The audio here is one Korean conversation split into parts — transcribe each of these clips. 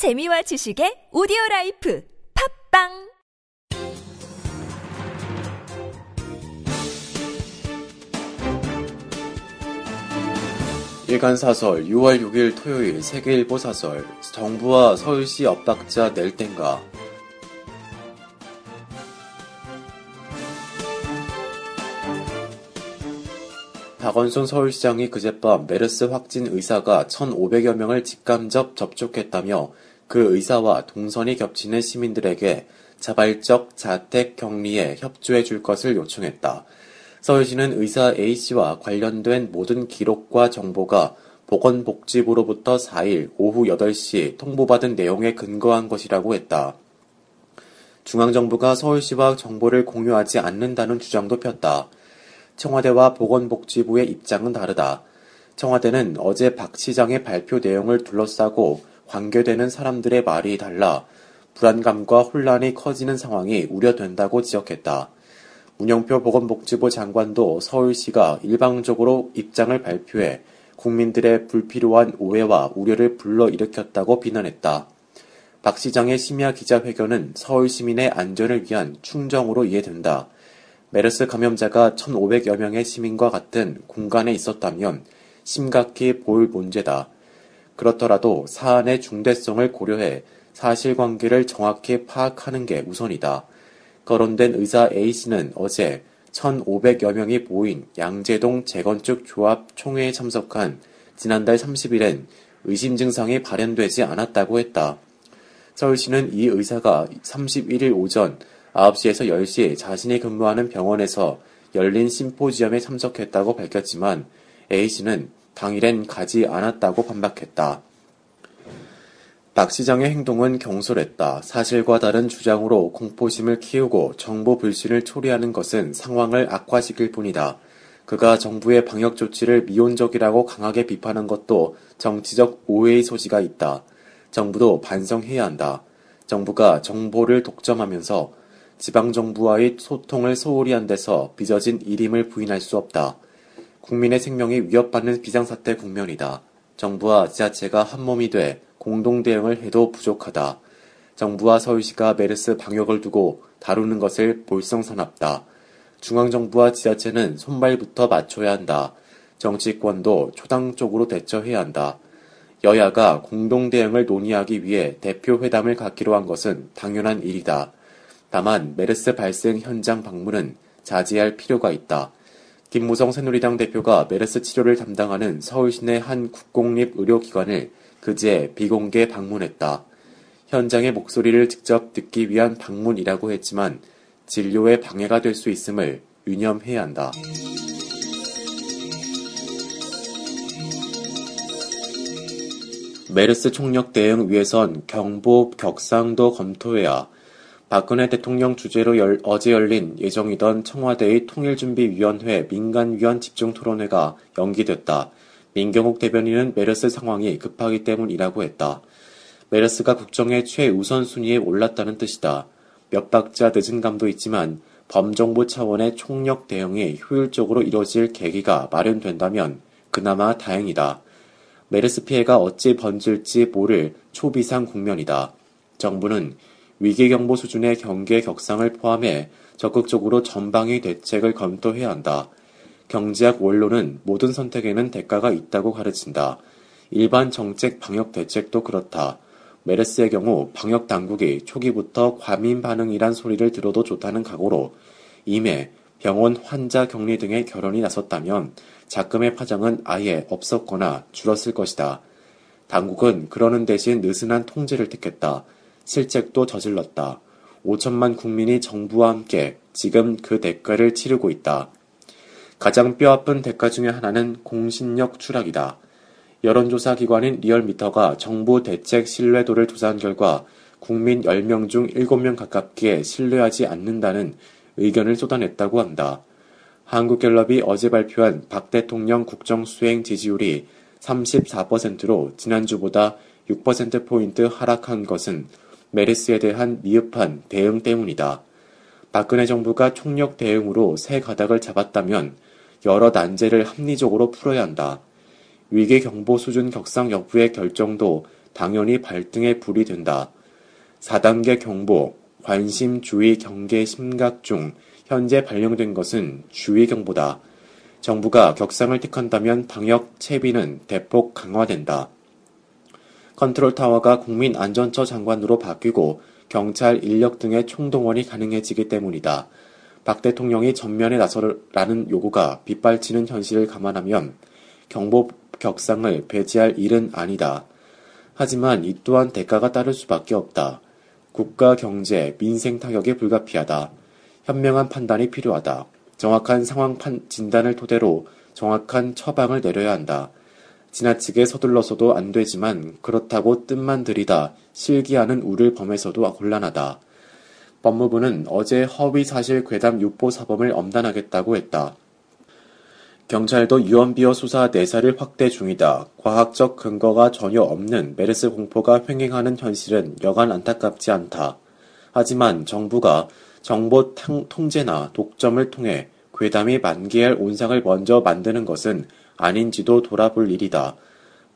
재미와 지식의 오디오 라이프 팝빵! 일간사설 6월 6일 토요일 세계일보 사설 정부와 서울시 엇박자 낼 땐가? 박원순 서울시장이 그젯밤 메르스 확진 의사가 1,500여 명을 직간접 접촉했다며 그 의사와 동선이 겹치는 시민들에게 자발적 자택 격리에 협조해 줄 것을 요청했다. 서울시는 의사 A씨와 관련된 모든 기록과 정보가 보건복지부로부터 4일 오후 8시 통보받은 내용에 근거한 것이라고 했다. 중앙정부가 서울시와 정보를 공유하지 않는다는 주장도 폈다. 청와대와 보건복지부의 입장은 다르다. 청와대는 어제 박 시장의 발표 내용을 둘러싸고 관계되는 사람들의 말이 달라 불안감과 혼란이 커지는 상황이 우려된다고 지적했다. 문영표 보건복지부 장관도 서울시가 일방적으로 입장을 발표해 국민들의 불필요한 오해와 우려를 불러일으켰다고 비난했다. 박 시장의 심야 기자회견은 서울 시민의 안전을 위한 충정으로 이해된다. 메르스 감염자가 1,500여 명의 시민과 같은 공간에 있었다면 심각히 보일 문제다. 그렇더라도 사안의 중대성을 고려해 사실관계를 정확히 파악하는 게 우선이다. 거론된 의사 A씨는 어제 1,500여 명이 모인 양재동 재건축 조합 총회에 참석한 지난달 30일엔 의심 증상이 발현되지 않았다고 했다. 서울시는 이 의사가 31일 오전 9시에서 10시 자신이 근무하는 병원에서 열린 심포지엄에 참석했다고 밝혔지만 A씨는 당일엔 가지 않았다고 반박했다. 박 시장의 행동은 경솔했다. 사실과 다른 주장으로 공포심을 키우고 정보 불신을 초래하는 것은 상황을 악화시킬 뿐이다. 그가 정부의 방역 조치를 미온적이라고 강하게 비판한 것도 정치적 오해의 소지가 있다. 정부도 반성해야 한다. 정부가 정보를 독점하면서 지방정부와의 소통을 소홀히 한 데서 빚어진 일임을 부인할 수 없다. 국민의 생명이 위협받는 비상사태 국면이다. 정부와 지자체가 한몸이 돼 공동 대응을 해도 부족하다. 정부와 서울시가 메르스 방역을 두고 다루는 것을 볼썽사납다. 중앙정부와 지자체는 손발부터 맞춰야 한다. 정치권도 초당적으로 대처해야 한다. 여야가 공동 대응을 논의하기 위해 대표 회담을 갖기로 한 것은 당연한 일이다. 다만 메르스 발생 현장 방문은 자제할 필요가 있다. 김무성 새누리당 대표가 메르스 치료를 담당하는 서울 시내 한 국공립 의료기관을 그제 비공개 방문했다. 현장의 목소리를 직접 듣기 위한 방문이라고 했지만 진료에 방해가 될 수 있음을 유념해야 한다. 메르스 총력 대응 위해선 경보 격상도 검토해야 박근혜 대통령 주재로 열, 어제 열린 예정이던 청와대의 통일준비위원회 민간위원 집중토론회가 연기됐다. 민경욱 대변인은 메르스 상황이 급하기 때문이라고 했다. 메르스가 국정의 최우선순위에 올랐다는 뜻이다. 몇 박자 늦은 감도 있지만 범정부 차원의 총력 대응이 효율적으로 이뤄질 계기가 마련된다면 그나마 다행이다. 메르스 피해가 어찌 번질지 모를 초비상 국면이다. 정부는 위기경보 수준의 경계 격상을 포함해 적극적으로 전방위 대책을 검토해야 한다. 경제학 원로는 모든 선택에는 대가가 있다고 가르친다. 일반 정책 방역 대책도 그렇다. 메르스의 경우 방역 당국이 초기부터 과민 반응이란 소리를 들어도 좋다는 각오로 임해 병원 환자 격리 등의 결혼이 나섰다면 작금의 파장은 아예 없었거나 줄었을 것이다. 당국은 그러는 대신 느슨한 통제를 택했다. 실책도 저질렀다. 5천만 국민이 정부와 함께 지금 그 대가를 치르고 있다. 가장 뼈아픈 대가 중의 하나는 공신력 추락이다. 여론조사 기관인 리얼미터가 정부 대책 신뢰도를 조사한 결과 국민 10명 중 7명 가깝게 신뢰하지 않는다는 의견을 쏟아냈다고 한다. 한국갤럽이 어제 발표한 박 대통령 국정수행 지지율이 34%로 지난주보다 6%포인트 하락한 것은 메르스에 대한 미흡한 대응 때문이다. 박근혜 정부가 총력 대응으로 새 가닥을 잡았다면 여러 난제를 합리적으로 풀어야 한다. 위기 경보 수준 격상 여부의 결정도 당연히 발등에 불이 된다. 4단계 경보, 관심, 주의, 경계, 심각 중 현재 발령된 것은 주의 경보다. 정부가 격상을 택한다면 방역 채비는 대폭 강화된다. 컨트롤 타워가 국민안전처 장관으로 바뀌고 경찰 인력 등의 총동원이 가능해지기 때문이다. 박 대통령이 전면에 나서라는 요구가 빗발치는 현실을 감안하면 경보 격상을 배제할 일은 아니다. 하지만 이 또한 대가가 따를 수밖에 없다. 국가 경제, 민생 타격이 불가피하다. 현명한 판단이 필요하다. 정확한 상황 판, 진단을 토대로 정확한 처방을 내려야 한다. 지나치게 서둘러서도 안 되지만 그렇다고 뜻만 들이다 실기하는 우를 범해서도 곤란하다. 법무부는 어제 허위 사실 괴담 유포 사범을 엄단하겠다고 했다. 경찰도 유언비어 수사 내사를 확대 중이다. 과학적 근거가 전혀 없는 메르스 공포가 횡행하는 현실은 여간 안타깝지 않다. 하지만 정부가 정보 통제나 독점을 통해 괴담이 만개할 온상을 먼저 만드는 것은 아닌지도 돌아볼 일이다.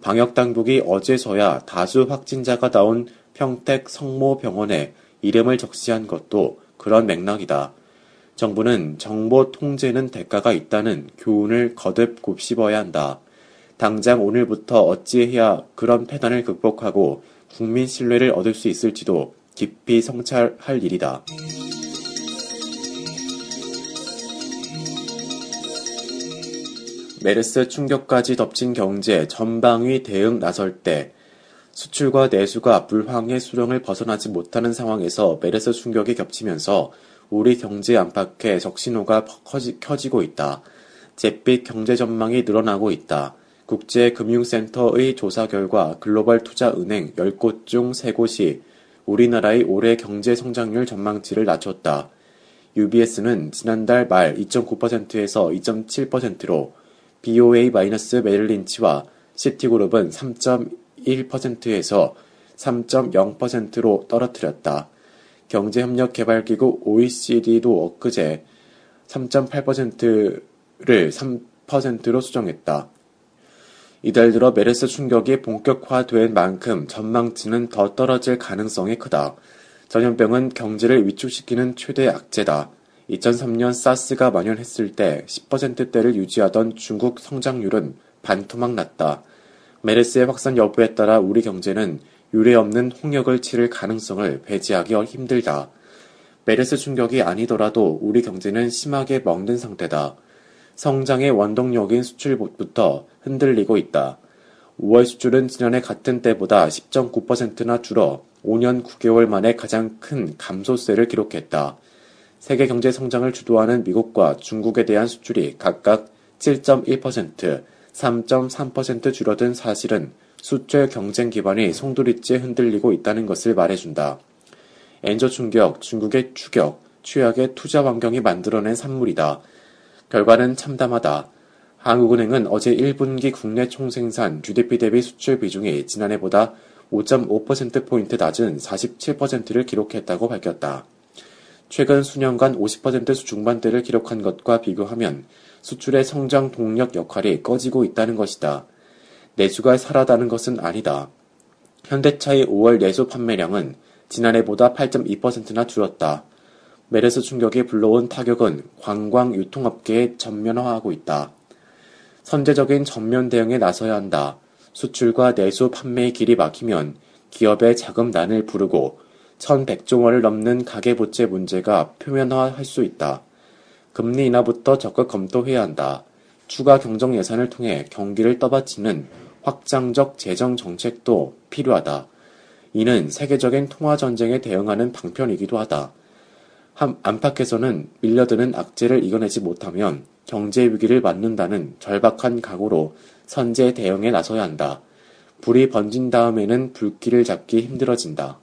방역당국이 어제서야 다수 확진자가 나온 평택 성모병원에 이름을 적시한 것도 그런 맥락이다. 정부는 정보 통제는 대가가 있다는 교훈을 거듭 곱씹어야 한다. 당장 오늘부터 어찌해야 그런 패단을 극복하고 국민 신뢰를 얻을 수 있을지도 깊이 성찰할 일이다. 메르스 충격까지 덮친 경제 전방위 대응 나설 때 수출과 내수가 불황의 수령을 벗어나지 못하는 상황에서 메르스 충격이 겹치면서 우리 경제 안팎의 적신호가 커지, 켜지고 있다. 잿빛 경제 전망이 늘어나고 있다. 국제금융센터의 조사 결과 글로벌 투자은행 10곳 중 3곳이 우리나라의 올해 경제 성장률 전망치를 낮췄다. UBS는 지난달 말 2.9%에서 2.7%로 BOA-메릴린치와 시티그룹은 3.1%에서 3.0%로 떨어뜨렸다. 경제협력개발기구 OECD도 엊그제 3.8%를 3%로 수정했다. 이달 들어 메르스 충격이 본격화된 만큼 전망치는 더 떨어질 가능성이 크다. 전염병은 경제를 위축시키는 최대 악재다. 2003년 사스가 만연했을 때 10%대를 유지하던 중국 성장률은 반토막 났다. 메르스의 확산 여부에 따라 우리 경제는 유례 없는 홍역을 치를 가능성을 배제하기 힘들다. 메르스 충격이 아니더라도 우리 경제는 심하게 먹는 상태다. 성장의 원동력인 수출부터 흔들리고 있다. 5월 수출은 지난해 같은 때보다 10.9%나 줄어 5년 9개월 만에 가장 큰 감소세를 기록했다. 세계 경제 성장을 주도하는 미국과 중국에 대한 수출이 각각 7.1%, 3.3% 줄어든 사실은 수출 경쟁 기반이 송두리째 흔들리고 있다는 것을 말해준다. 엔저 충격, 중국의 추격, 취약의 투자 환경이 만들어낸 산물이다. 결과는 참담하다. 한국은행은 어제 1분기 국내 총생산 GDP 대비 수출 비중이 지난해보다 5.5%포인트 낮은 47%를 기록했다고 밝혔다. 최근 수년간 50% 중반대를 기록한 것과 비교하면 수출의 성장 동력 역할이 꺼지고 있다는 것이다. 내수가 살아다는 것은 아니다. 현대차의 5월 내수 판매량은 지난해보다 8.2%나 줄었다. 메르스 충격이 불러온 타격은 관광 유통업계에 전면화하고 있다. 선제적인 전면 대응에 나서야 한다. 수출과 내수 판매의 길이 막히면 기업의 자금난을 부르고 1100조 원을 넘는 가계부채 문제가 표면화할 수 있다. 금리 인하부터 적극 검토해야 한다. 추가 경정 예산을 통해 경기를 떠받치는 확장적 재정 정책도 필요하다. 이는 세계적인 통화 전쟁에 대응하는 방편이기도 하다. 안팎에서는 밀려드는 악재를 이겨내지 못하면 경제 위기를 맞는다는 절박한 각오로 선제 대응에 나서야 한다. 불이 번진 다음에는 불길을 잡기 힘들어진다.